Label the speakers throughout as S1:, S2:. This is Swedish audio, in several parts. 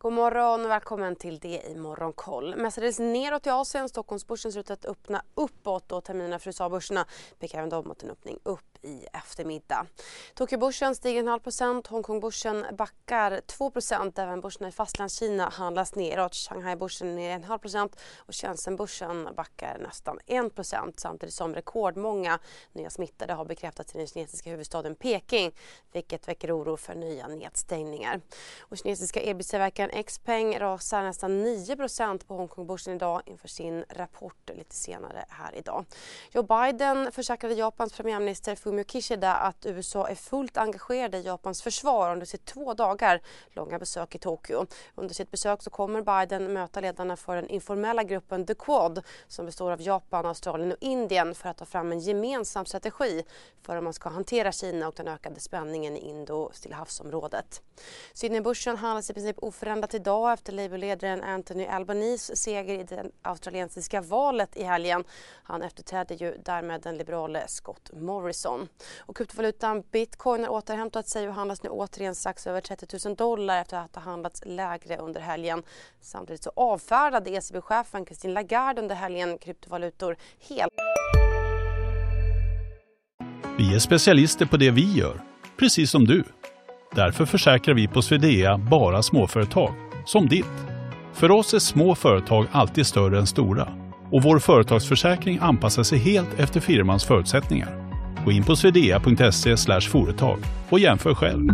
S1: God morgon och välkommen till det i Morgonkoll. Mestadels neråt i Asien. Stockholmsbörsen ser ut att öppna uppåt och terminerna för USA-börserna pekar även de mot en öppning upp i eftermiddag. Tokyobörsen stiger en halv procent, Hongkongbörsen backar 2 Även börserna i Fastlandskina handlas neråt. Shanghai-börsen ner en halv procent och Shenzhen-börsen backar nästan 1 procent samtidigt som rekordmånga nya smittade har bekräftats i den kinesiska huvudstaden Peking vilket väcker oro för nya nedstängningar. Och kinesiska elbilstillverkaren Xpeng rasar nästan 9% på Hongkongbörsen idag inför sin rapport lite senare här idag. Joe Biden försäkrade Japans premiärminister Fumio Kishida att USA är fullt engagerade i Japans försvar under sitt två dagar långa besök i Tokyo. Under sitt besök så kommer Biden möta ledarna för den informella gruppen The Quad som består av Japan, Australien och Indien för att ta fram en gemensam strategi för hur man ska hantera Kina och den ökade spänningen i Indo-Stillahavsområdet. Sydneybörsen handlas i princip oförändrat idag efter Labourledaren Anthony Albanese seger i det australiensiska valet i helgen. Han efterträdde ju därmed den liberale Scott Morrison. Washington. Och kryptovalutan bitcoin har återhämtat sig och handlas nu återigen strax över 30 000 dollar efter att ha handlats lägre under helgen. Samtidigt så avfärdade ECB-chefen Christine Lagarde under helgen kryptovalutor helt.
S2: Vi är specialister på det vi gör, precis som du. Därför försäkrar vi på Swedea bara småföretag, som ditt. För oss är små företag alltid större än stora och vår företagsförsäkring anpassar sig helt efter firmans förutsättningar. Gå in på swedea.se företag och jämför själv.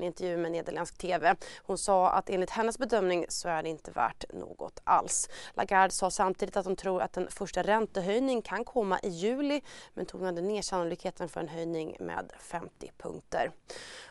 S1: En intervju med nederländsk TV. Hon sa att enligt hennes bedömning så är det inte värt något alls. Lagarde sa samtidigt att hon tror att en första räntehöjning kan komma i juli men tonade ner sannolikheten för en höjning med 50 punkter.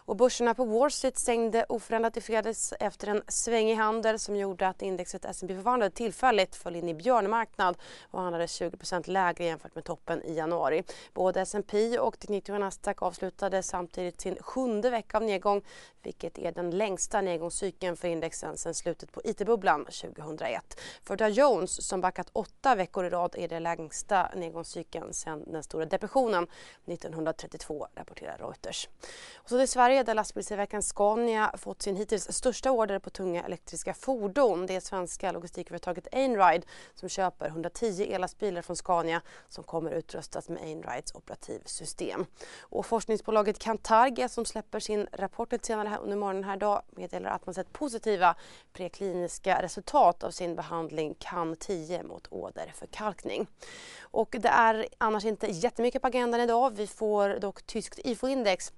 S1: Och börserna på Wall Street stängde oförändrat i fredags efter en svängig handel som gjorde att indexet S&P 500 tillfälligt föll in i björnmarknad och handlade 20% lägre jämfört med toppen i januari. Både S&P och Teknik och Nasdaq avslutade samtidigt sin sjunde vecka av nedgång vilket är den längsta nedgångscykeln för indexen sedan slutet på IT-bubblan 2001. För Dow Jones som backat åtta veckor i rad är det längsta nedgångscykeln sedan den stora depressionen 1932 rapporterar Reuters. Och så till Sverige där lastbilstillverkaren Scania fått sin hittills största order på tunga elektriska fordon. Det är svenska logistikföretaget Einride som köper 110 ellastbilar från Scania som kommer utrustas med Einrides operativsystem. Och forskningsbolaget Cantargia som släpper sin rapport senare här under morgonen här idag meddelar att man sett positiva prekliniska resultat av sin behandling CAN10 mot åderförkalkning. Och det är annars inte jättemycket på agendan idag. Vi får dock tyskt IFO-index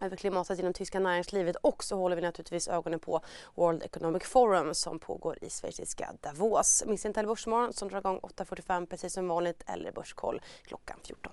S1: över klimatet inom tyska näringslivet och så håller vi naturligtvis ögonen på World Economic Forum som pågår i schweiziska Davos. Missa inte Börsmorgon som drar igång 8.45 precis som vanligt eller Börskoll klockan 14.